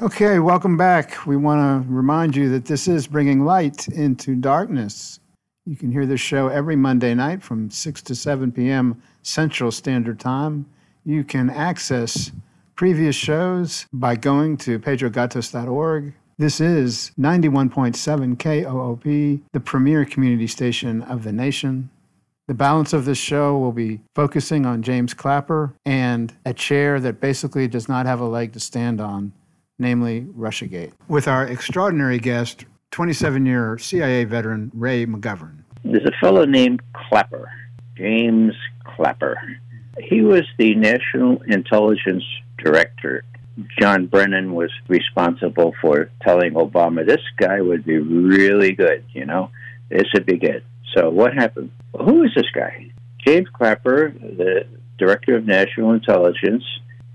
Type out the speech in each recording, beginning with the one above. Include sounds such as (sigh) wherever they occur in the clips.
Okay, welcome back. We want to remind you that this is bringing light into darkness. You can hear this show every Monday night from 6 to 7 p.m. Central Standard Time. You can access previous shows by going to pedrogatos.org. This is 91.7 KOOP, the premier community station of the nation. The balance of this show will be focusing on James Clapper and a chair that basically does not have a leg to stand on namely Russiagate, with our extraordinary guest, 27 year CIA veteran Ray McGovern. There's a fellow named Clapper, James Clapper. He was the National Intelligence Director. John Brennan was responsible for telling Obama this guy would be really good, you know, this would be good. So what happened? Who is this guy? James Clapper, the Director of National Intelligence,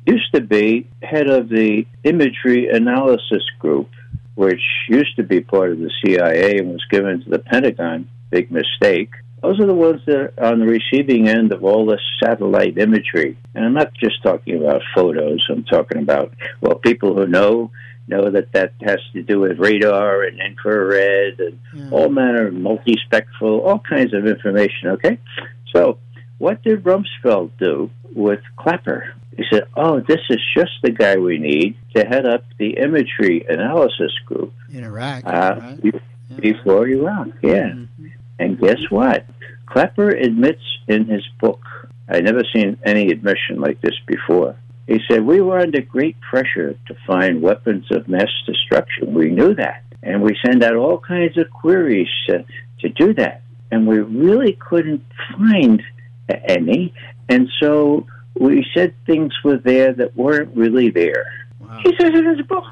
used to be head of the imagery analysis group, which used to be part of the CIA and was given to the Pentagon. Big mistake. Those are the ones that are on the receiving end of all this satellite imagery. And I'm not just talking about photos, I'm talking about, well, people who know know that that has to do with radar and infrared and yeah. all manner of multispectral, all kinds of information, okay? So, what did Rumsfeld do with Clapper? He said, Oh, this is just the guy we need to head up the imagery analysis group. In Iraq. Uh, right? yeah. Before Iraq, yeah. Mm-hmm. And guess what? Clapper admits in his book, I'd never seen any admission like this before. He said, We were under great pressure to find weapons of mass destruction. We knew that. And we sent out all kinds of queries to, to do that. And we really couldn't find any. And so we said things were there that weren't really there. Wow. He says in his book.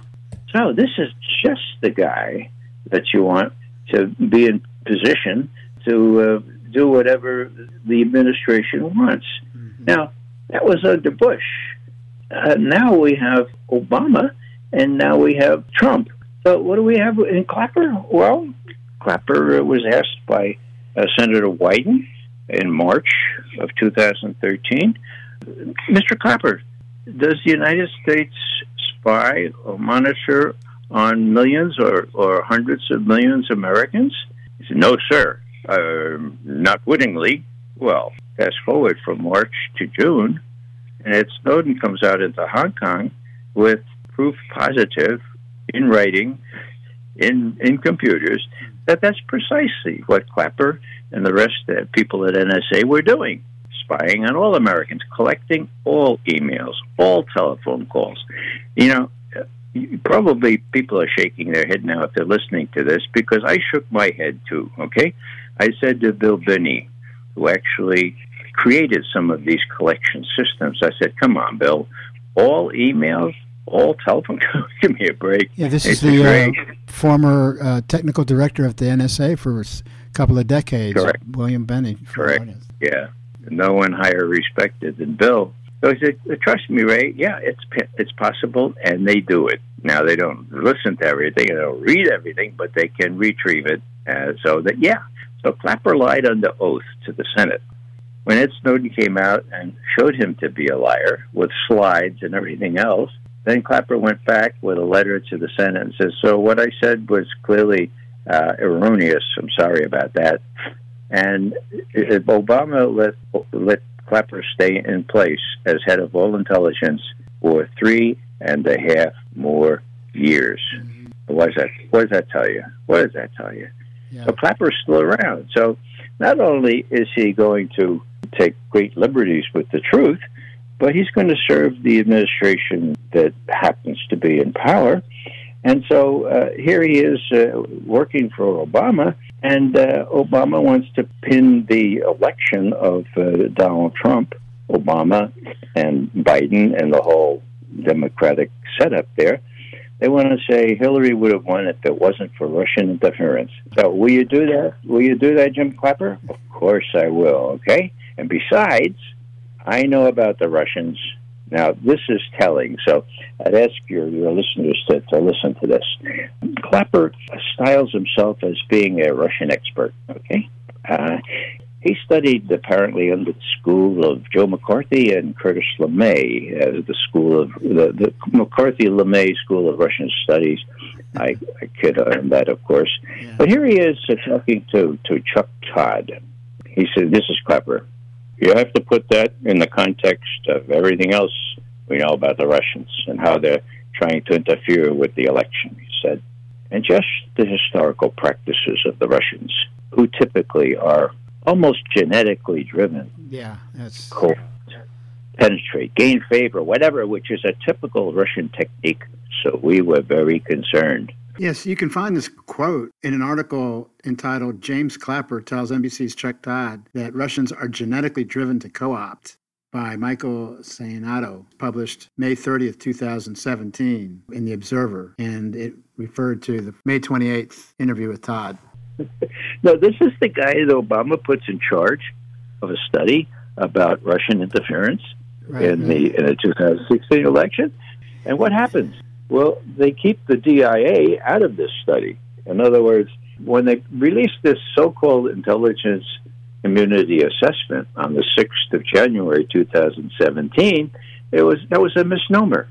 So this is just the guy that you want to be in position to uh, do whatever the administration wants. Mm-hmm. Now, that was under Bush. Uh, now we have Obama, and now we have Trump. So what do we have in Clapper? Well, Clapper was asked by uh, Senator Wyden in March of 2013 Mr. Clapper, does the United States spy or monitor on millions or, or hundreds of millions of Americans? He said, No, sir, uh, not wittingly. Well, fast forward from March to June, and Ed Snowden comes out into Hong Kong with proof positive in writing, in, in computers, that that's precisely what Clapper and the rest of the people at NSA were doing spying on all Americans, collecting all emails, all telephone calls. You know, probably people are shaking their head now if they're listening to this because I shook my head too, okay? I said to Bill Binney, who actually created some of these collection systems, I said, come on, Bill, all emails, all telephone. (laughs) Calls, give me a break. Yeah, this it's is the uh, former uh, technical director of the NSA for a couple of decades, Correct. William Binney. Correct. Yeah no one higher respected than Bill. So he said, "Trust me, Ray. Yeah, it's it's possible, and they do it. Now they don't listen to everything, they don't read everything, but they can retrieve it. Uh, so that yeah. So Clapper lied under oath to the Senate. When Ed Snowden came out and showed him to be a liar with slides and everything else, then Clapper went back with a letter to the Senate and says, "So what I said was clearly uh, erroneous. I'm sorry about that." And if Obama let let Clapper stay in place as head of all intelligence for three and a half more years. Mm-hmm. What does that? What does that tell you? What does that tell you? Yeah. So Clapper's still around. So not only is he going to take great liberties with the truth, but he's going to serve the administration that happens to be in power. And so uh, here he is uh, working for Obama, and uh, Obama wants to pin the election of uh, Donald Trump, Obama, and Biden, and the whole Democratic setup there. They want to say Hillary would have won if it wasn't for Russian interference. So, will you do that? Will you do that, Jim Clapper? Of course I will, okay? And besides, I know about the Russians. Now, this is telling, so I'd ask your, your listeners to, to listen to this. Clapper styles himself as being a Russian expert, okay? Uh, he studied apparently under the school of Joe McCarthy and Curtis LeMay, uh, the school of the, the McCarthy LeMay School of Russian Studies. I, I kid on that, of course. Yeah. But here he is uh, talking to, to Chuck Todd. He said, This is Clapper. You have to put that in the context of everything else we know about the Russians and how they're trying to interfere with the election, he said. And just the historical practices of the Russians, who typically are almost genetically driven. Yeah, that's. Cool. Penetrate, gain favor, whatever, which is a typical Russian technique. So we were very concerned. Yes, you can find this quote in an article entitled James Clapper Tells NBC's Chuck Todd That Russians Are Genetically Driven to Co opt by Michael Sainato, published May 30th, 2017 in The Observer. And it referred to the May 28th interview with Todd. (laughs) no, this is the guy that Obama puts in charge of a study about Russian interference right, in the in the 2016 election. And what happens? Well, they keep the DIA out of this study. In other words, when they released this so-called intelligence community assessment on the 6th of January 2017, it was that was a misnomer.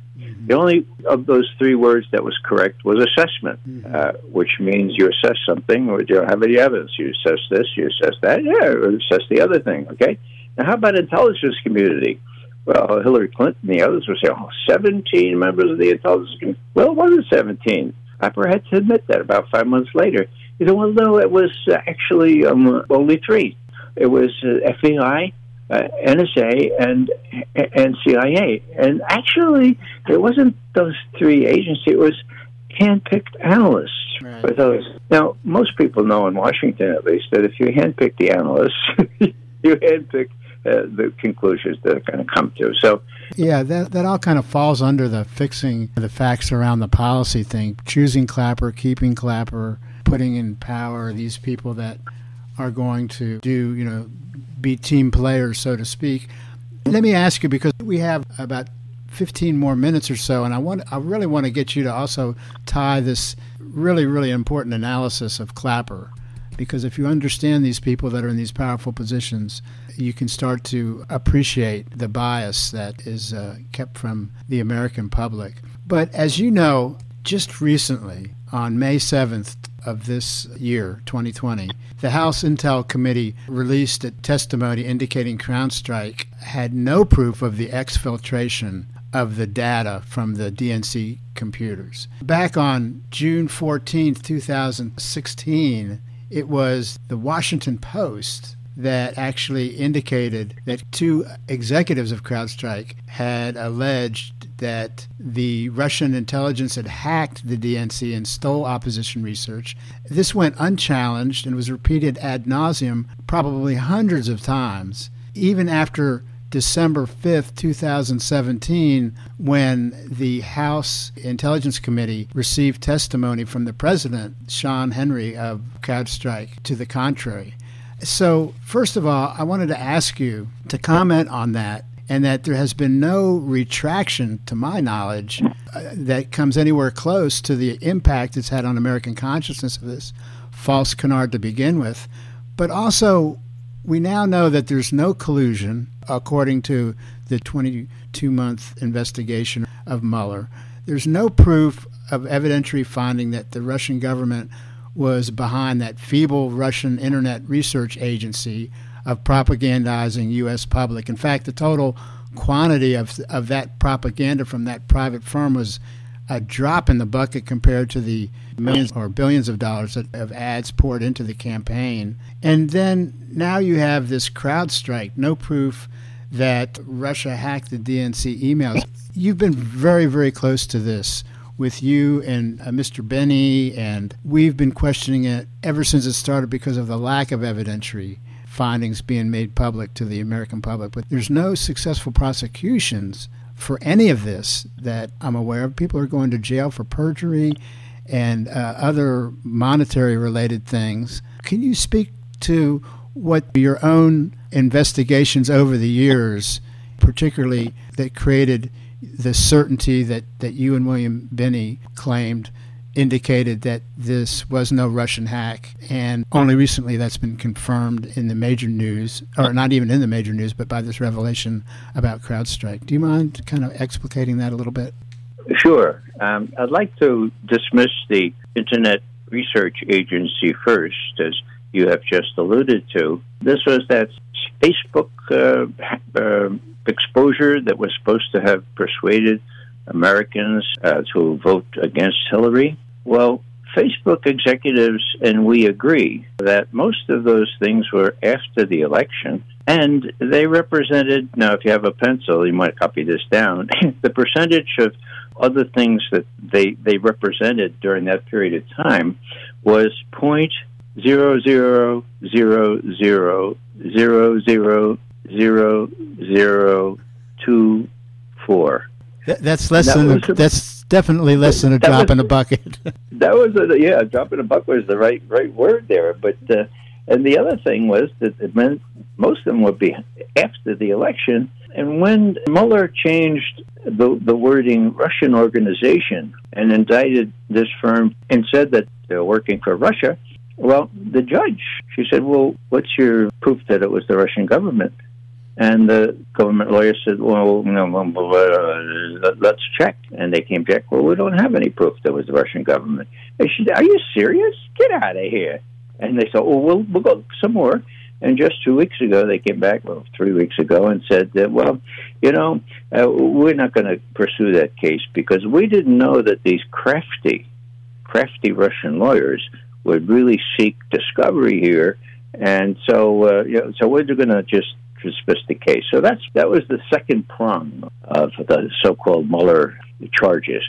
The only of those three words that was correct was assessment, mm-hmm. uh, which means you assess something or you don't have any evidence. You assess this, you assess that, yeah, or assess the other thing, okay? Now, how about intelligence community? Well, Hillary Clinton and the others were saying, oh, 17 members of the intelligence community. Well, it wasn't 17. Clapper had to admit that about five months later. He said, well, no, it was actually um, only three. It was uh, FBI, uh, NSA and and CIA. And actually, it wasn't those three agencies; it was handpicked analysts right. for those. Now, most people know in Washington, at least, that if you handpick the analysts, (laughs) you handpick uh, the conclusions that are going to come to. So, yeah, that that all kind of falls under the fixing the facts around the policy thing, choosing Clapper, keeping Clapper, putting in power these people that are going to do, you know, be team players, so to speak. Let me ask you because we have about 15 more minutes or so, and I want I really want to get you to also tie this really really important analysis of Clapper, because if you understand these people that are in these powerful positions, you can start to appreciate the bias that is uh, kept from the American public. But as you know, just recently on May 7th, of this year, 2020, the House Intel Committee released a testimony indicating CrowdStrike had no proof of the exfiltration of the data from the DNC computers. Back on June 14, 2016, it was the Washington Post that actually indicated that two executives of CrowdStrike had alleged that the Russian intelligence had hacked the DNC and stole opposition research. This went unchallenged and was repeated ad nauseum, probably hundreds of times, even after December 5th, 2017, when the House Intelligence Committee received testimony from the president, Sean Henry of CrowdStrike, to the contrary. So, first of all, I wanted to ask you to comment on that and that there has been no retraction, to my knowledge, uh, that comes anywhere close to the impact it's had on American consciousness of this false canard to begin with. But also, we now know that there's no collusion, according to the 22 month investigation of Mueller. There's no proof of evidentiary finding that the Russian government was behind that feeble Russian Internet Research Agency of propagandizing U.S. public. In fact, the total quantity of, of that propaganda from that private firm was a drop in the bucket compared to the millions or billions of dollars of ads poured into the campaign. And then now you have this CrowdStrike, no proof that Russia hacked the DNC emails. You've been very, very close to this with you and uh, Mr. Binney, and we've been questioning it ever since it started because of the lack of evidentiary findings being made public to the American public. But there's no successful prosecutions for any of this that I'm aware of. People are going to jail for perjury and uh, other monetary related things. Can you speak to what your own investigations over the years, particularly that created the certainty that, that you and William Binney claimed indicated that this was no Russian hack, and only recently that's been confirmed in the major news, or not even in the major news, but by this revelation about CrowdStrike. Do you mind kind of explicating that a little bit? Sure. Um, I'd like to dismiss the Internet Research Agency first, as you have just alluded to. This was that Facebook uh, uh, exposure that was supposed to have persuaded Americans uh, to vote against Hillary. Well, Facebook executives and we agree that most of those things were after the election, and they represented. Now, if you have a pencil, you might copy this down. (laughs) the percentage of other things that they they represented during that period of time was point zero zero zero zero zero zero zero zero two four. that's less that than a, that's definitely less than a drop was, in a bucket. (laughs) that was a, yeah, a drop in a bucket was the right right word there. But uh, and the other thing was that it meant most of them would be after the election. And when Mueller changed the, the wording Russian organization and indicted this firm and said that they're working for Russia, well, the judge, she said, Well, what's your proof that it was the Russian government? And the government lawyer said, Well, no, uh, let's check. And they came back, Well, we don't have any proof that it was the Russian government. She said, Are you serious? Get out of here. And they said, Well, we'll, we'll go some more. And just two weeks ago, they came back, well, three weeks ago, and said that, well, you know, uh, we're not going to pursue that case because we didn't know that these crafty, crafty Russian lawyers would really seek discovery here, and so uh, you know, so we're going to just the case. So that's that was the second prong of the so-called Mueller charges.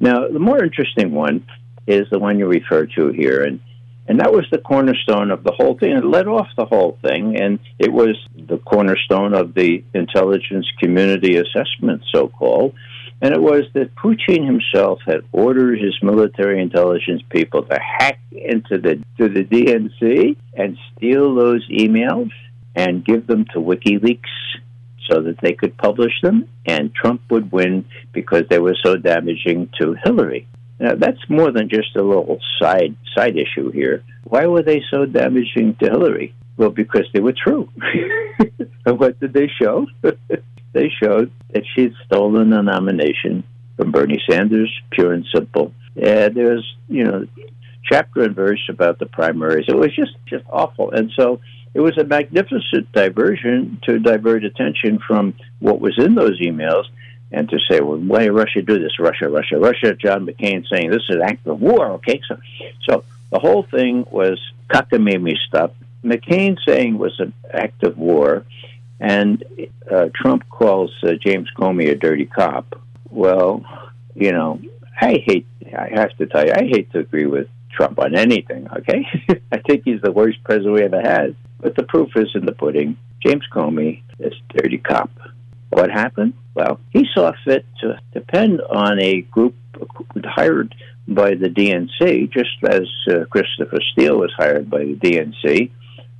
Now, the more interesting one is the one you refer to here, and and that was the cornerstone of the whole thing. It led off the whole thing, and it was the cornerstone of the intelligence community assessment, so called. And it was that Putin himself had ordered his military intelligence people to hack into the to the DNC and steal those emails and give them to WikiLeaks so that they could publish them, and Trump would win because they were so damaging to Hillary. Now, that's more than just a little side side issue here. Why were they so damaging to Hillary? Well, because they were true. (laughs) and what did they show? (laughs) they showed that she'd stolen the nomination from Bernie Sanders, pure and simple. Yeah, there's, you know, chapter and verse about the primaries. It was just, just awful. And so it was a magnificent diversion to divert attention from what was in those emails and to say, well, why Russia do this? Russia, Russia, Russia. John McCain saying this is an act of war. Okay, so so the whole thing was cockamamie stuff. McCain saying was an act of war, and uh, Trump calls uh, James Comey a dirty cop. Well, you know, I hate. I have to tell you, I hate to agree with Trump on anything. Okay, (laughs) I think he's the worst president we ever had. But the proof is in the pudding. James Comey is dirty cop. What happened? Well, he saw fit to depend on a group hired by the DNC, just as uh, Christopher Steele was hired by the DNC,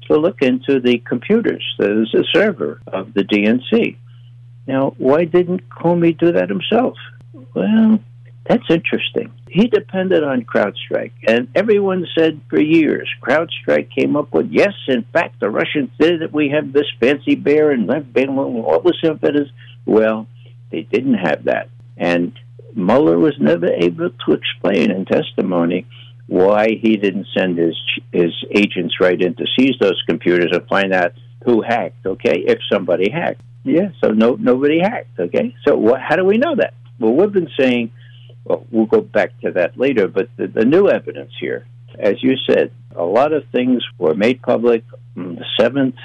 to look into the computers, the, the server of the DNC. Now, why didn't Comey do that himself? Well, that's interesting. He depended on CrowdStrike, and everyone said for years CrowdStrike came up with yes, in fact, the Russians did it. We have this fancy bear and that all this evidence. Well, they didn't have that, and Mueller was never able to explain in testimony why he didn't send his his agents right in to seize those computers and find out who hacked. Okay, if somebody hacked, yeah. So no, nobody hacked. Okay, so what, how do we know that? Well, we've been saying well, we'll go back to that later, but the, the new evidence here, as you said, a lot of things were made public on the 7th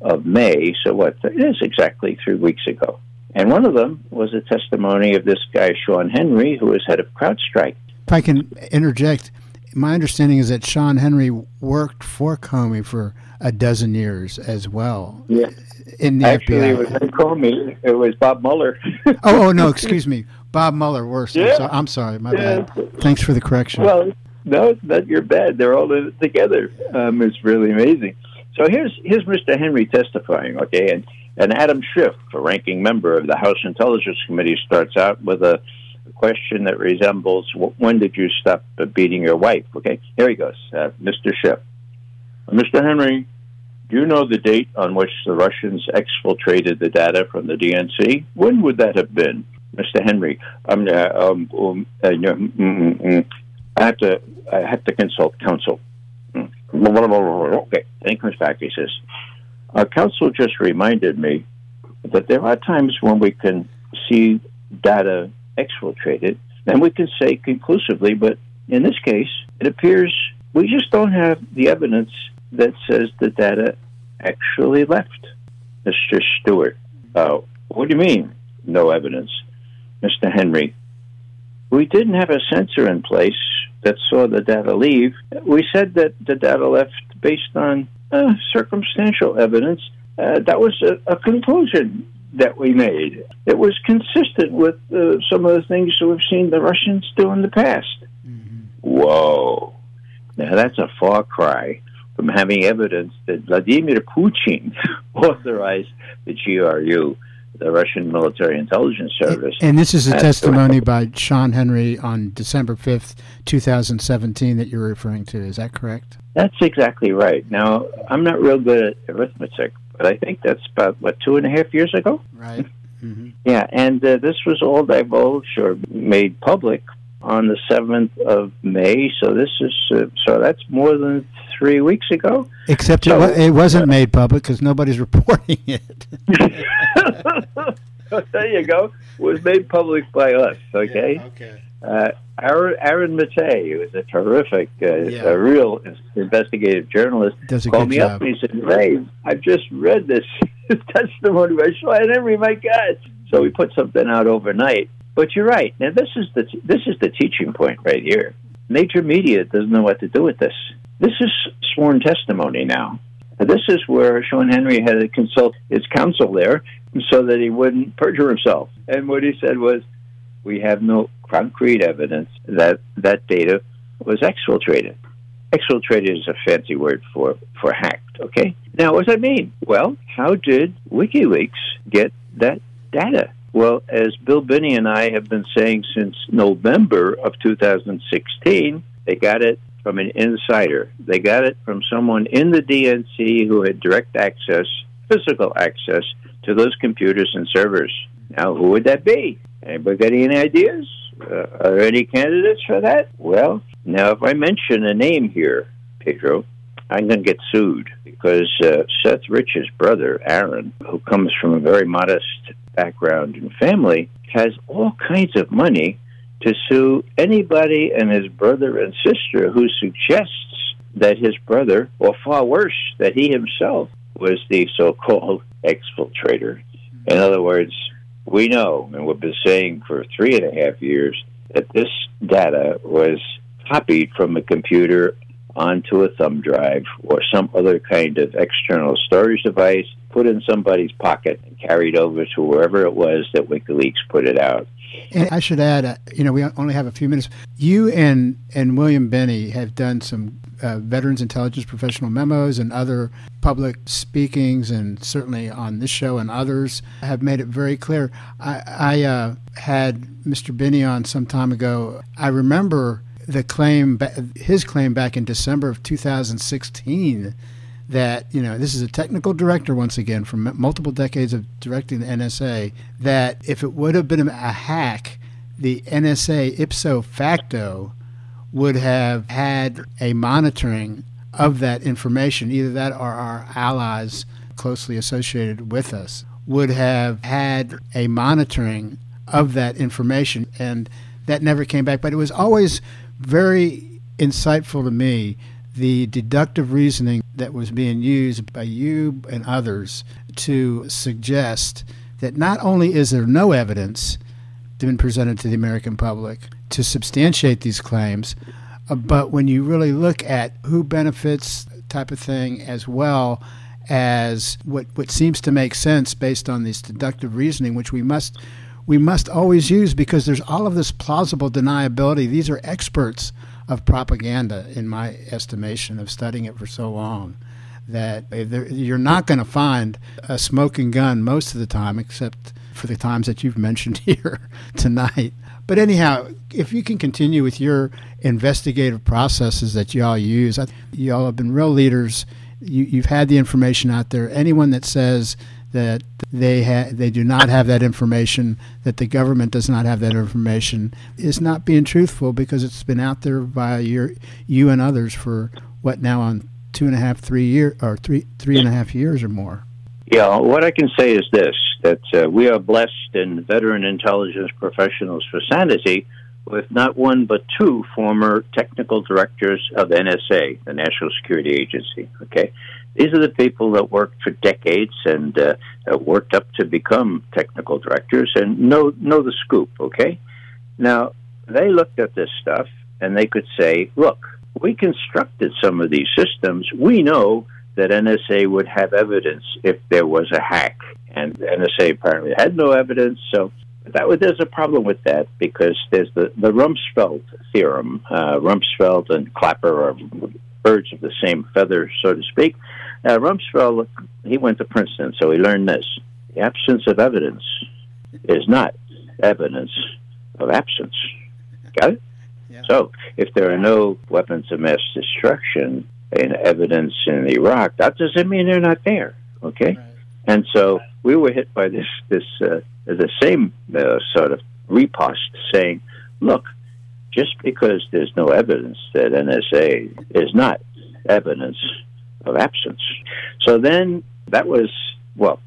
of May, so what, it is exactly three weeks ago. And one of them was a testimony of this guy, Sean Henry, who was head of CrowdStrike. If I can interject, my understanding is that Sean Henry worked for Comey for a dozen years as well. Yeah. In the Actually, FBI. it was Comey. It was Bob Mueller. oh, oh, no, (laughs) excuse me. Bob Mueller worse. Yeah. I'm, so, I'm sorry, my yeah. bad. Thanks for the correction. Well, no, it's not your bad. They're all in it together. Um, it's really amazing. So here's here's Mr. Henry testifying, okay, and and Adam Schiff, a ranking member of the House Intelligence Committee, starts out with a question that resembles when did you stop beating your wife? Okay, here he goes, uh, Mr. Schiff. Mr. Henry, do you know the date on which the Russians exfiltrated the data from the DNC? When would that have been, Mr. Henry? Um, uh, um, um, uh, mm, mm, mm. I have to. I have to consult counsel. Mm. Okay. Then he comes back. He says, "Our counsel just reminded me that there are times when we can see data exfiltrated, and we can say conclusively, but in this case, it appears we just don't have the evidence that says the data actually left. Mr. Stewart, uh, what do you mean, no evidence? Mr. Henry, we didn't have a sensor in place that saw the data leave. We said that the data left based on uh, circumstantial evidence. Uh, that was a, a, conclusion that we made. It was consistent with uh, some of the things we've seen the Russians do in the past. Mm-hmm. Whoa. Now that's a far cry from having evidence that Vladimir Putin (laughs) authorized the GRU, the Russian Military Intelligence Service. And this is a testimony by Sean Henry on December 5th, 2017, that you're referring to. Is that correct? That's exactly right. Now, I'm not real good at arithmetic, but I think that's about, what, two and a half years ago? Right. (laughs) Mm-hmm. Yeah, and uh, this was all divulged or made public on the 7th of May. So this is uh, so that's more than three weeks ago. Except so, it, it wasn't uh, made public because nobody's (laughs) reporting it. (laughs) there you go. It was made public by us. Okay. Yeah, okay. Uh, Aaron, Aaron Maté, who is a terrific, uh, yeah. a real investigative journalist, called me job. up and he said, "Ray, I've just read this (laughs) testimony by Sean Henry. My God!" So we put something out overnight, but you're right. Now this is the this is the teaching point right here. Major media doesn't know what to do with this. This is sworn testimony now. This is where Sean Henry had to consult his counsel there so that he wouldn't perjure himself. And what he said was, "We have no concrete evidence that that data was exfiltrated." Exfiltrated is a fancy word for for hacked. Okay. Now, what does that mean? Well, how did WikiLeaks get that data? Well, as Bill Binney and I have been saying since November of 2016, they got it from an insider. They got it from someone in the DNC who had direct access, physical access to those computers and servers. Now, who would that be? Anybody got any ideas? Uh, are there any candidates for that? Well, now if I mention a name here, Pedro, I'm going to get sued because uh, Seth Rich's brother, Aaron, who comes from a very modest background and family, has all kinds of money to sue anybody and his brother and sister who suggests that his brother, or far worse, that he himself was the so called exfiltrator. In other words, we know, and we've been saying for three and a half years, that this data was copied from a computer onto a thumb drive or some other kind of external storage device, put in somebody's pocket, and carried over to wherever it was that WikiLeaks put it out. And I should add, uh, you know, we only have a few minutes. You and and William Binney have done some uh, veterans intelligence professional memos and other public speakings, and certainly on this show and others have made it very clear. I, I uh, had Mr. Binney on some time ago. I remember the claim, his claim back in December of 2016 that you know this is a technical director once again from multiple decades of directing the NSA that if it would have been a hack the NSA ipso facto would have had a monitoring of that information. Either that or our allies closely associated with us would have had a monitoring of that information. And that never came back. But it was always very insightful to me the deductive reasoning that was being used by you and others to suggest that not only is there no evidence been presented to the American public to substantiate these claims, uh, but when you really look at who benefits type of thing as well as what, what seems to make sense based on this deductive reasoning, which we must we must always use because there's all of this plausible deniability. These are experts of propaganda, in my estimation, of studying it for so long. That you're not going to find a smoking gun most of the time, except for the times that you've mentioned (laughs) here tonight. But anyhow, if you can continue with your investigative processes that you all use, you all have been real leaders. You, you've had the information out there. Anyone that says that they ha- they do not have that information, that the government does not have that information, is not being truthful because it's been out there by your, you and others for what now on two and a half, three years, or three three and a half years or more. Yeah, what I can say is this: that uh, we are blessed in veteran intelligence professionals for sanity with not one but two former technical directors of NSA, the National Security Agency. Okay, these are the people that worked for decades and uh, worked up to become technical directors and know know the scoop. Okay, now they looked at this stuff and they could say, "Look, we constructed some of these systems. We know." That NSA would have evidence if there was a hack, and NSA apparently had no evidence. So that there's a problem with that because there's the, the Rumsfeld theorem. Uh, Rumsfeld and Clapper are birds of the same feather, so to speak. Uh, Rumsfeld, he went to Princeton, so he learned this. The absence of evidence is not evidence of absence. Got it? Yeah. So, if there are no weapons of mass destruction in evidence in Iraq, that doesn't mean they're not there. Okay, right. and so we were hit by this this uh, the same uh, sort of riposte, saying, "Look, just because there's no evidence that NSA is not evidence of absence. So then that was, well,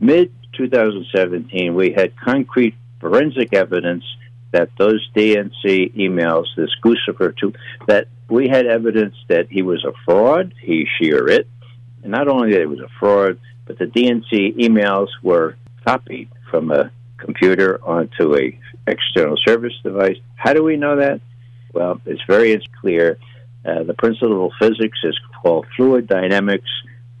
mid 2017, we had concrete forensic evidence that those DNC emails, this Guccifer, to, that we had evidence that he was a fraud, he, she, or it. And not only that he was a fraud, but the DNC emails were copied from a computer onto a external service device. How do we know that? Well, it's very clear. Uh, the principle of physics is called fluid dynamics.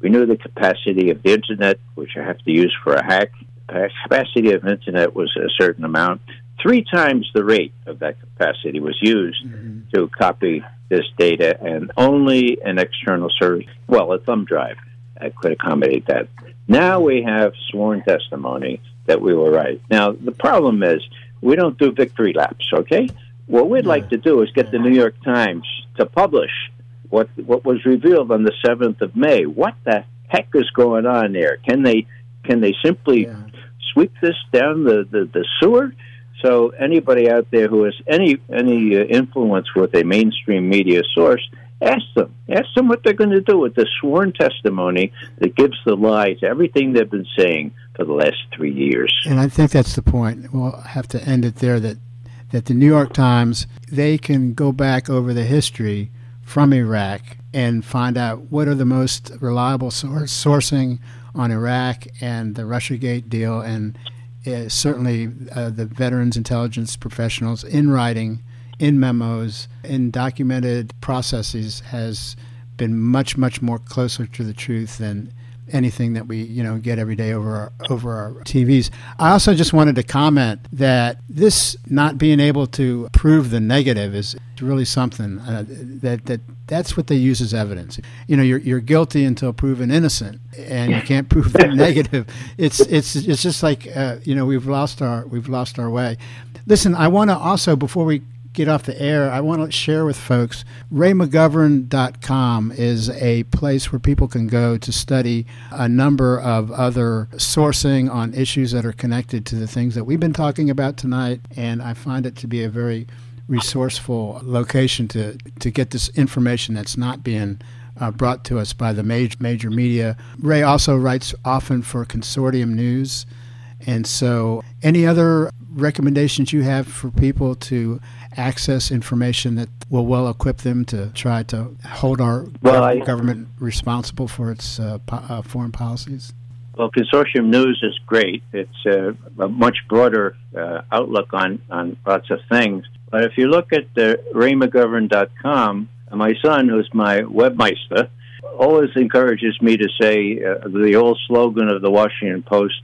We knew the capacity of the internet, which I have to use for a hack. The capacity of internet was a certain amount. Three times the rate of that capacity was used mm-hmm. to copy this data, and only an external service, well, a thumb drive, uh, could accommodate that. Now we have sworn testimony that we were right. Now, the problem is we don't do victory laps, okay? What we'd like to do is get the New York Times to publish what what was revealed on the 7th of May. What the heck is going on there? Can they can they simply yeah. sweep this down the, the, the sewer? So anybody out there who has any any uh, influence with a mainstream media source, ask them. Ask them what they're going to do with the sworn testimony that gives the lie to everything they've been saying for the last three years. And I think that's the point. We'll have to end it there. That that the New York Times they can go back over the history from Iraq and find out what are the most reliable source, sourcing on Iraq and the RussiaGate deal, and uh, certainly uh, the veterans intelligence professionals in writing, in memos, in documented processes has been much, much more closer to the truth than anything that we you know get every day over our, over our TVs. I also just wanted to comment that this not being able to prove the negative is really something uh, that that that's what they use as evidence. You know, you're you're guilty until proven innocent, and you can't prove the (laughs) negative. It's it's it's just like uh, you know we've lost our we've lost our way. Listen, I want to also before we get off the air, I want to share with folks raymcgovern.com is a place where people can go to study a number of other sourcing on issues that are connected to the things that we've been talking about tonight. And I find it to be a very resourceful location to, to get this information that's not being uh, brought to us by the major, major media. Ray also writes often for Consortium News. And so, any other recommendations you have for people to access information that will well equip them to try to hold our well, I, government responsible for its uh, po- uh, foreign policies? Well, Consortium News is great. It's a, a much broader uh, outlook on, on lots of things. But if you look at the raymcgovern.com, my son, who's my webmeister, always encourages me to say uh, the old slogan of the Washington Post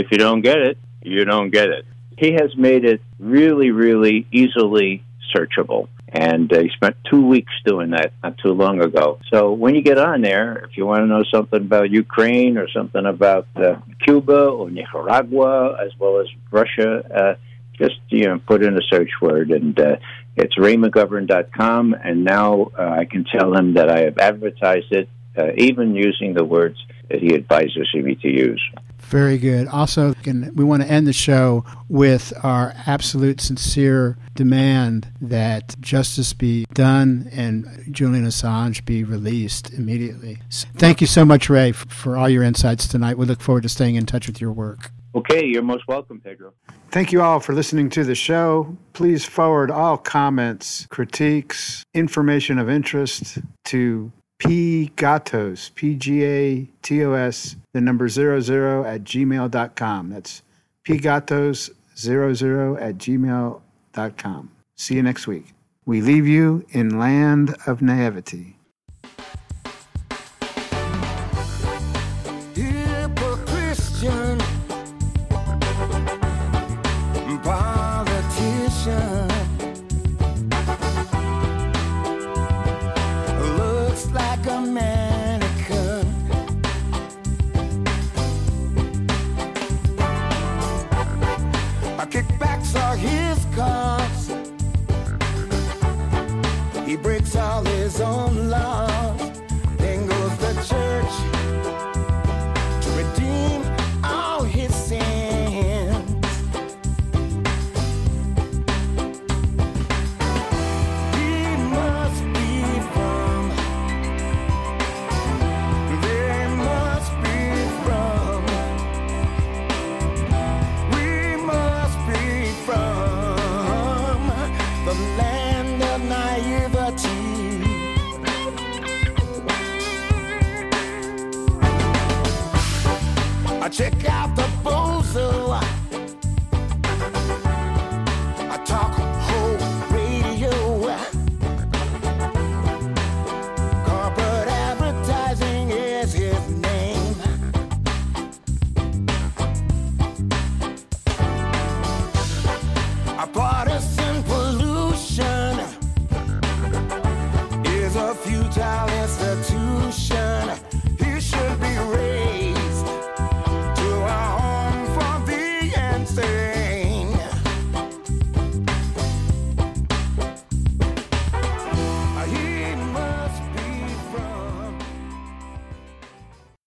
if you don't get it, you don't get it he has made it really, really easily searchable. And uh, he spent two weeks doing that not too long ago. So when you get on there, if you want to know something about Ukraine or something about uh, Cuba or Nicaragua, as well as Russia, uh, Just you know, put in a search word, and uh, it's raymcgovern.com. And now uh, I can tell him that I have advertised it, uh, even using the words that he advises me to use. Very good. Also, we want to end the show with our absolute sincere demand that justice be done and Julian Assange be released immediately. Thank you so much, Ray, for all your insights tonight. We look forward to staying in touch with your work. Okay, you're most welcome, Pedro. Thank you all for listening to the show. Please forward all comments, critiques, information of interest to P Gatos, P G A T O S, the number 00 at gmail.com. That's P Gatos 00 at gmail.com. See you next week. We leave you in land of naivety. Say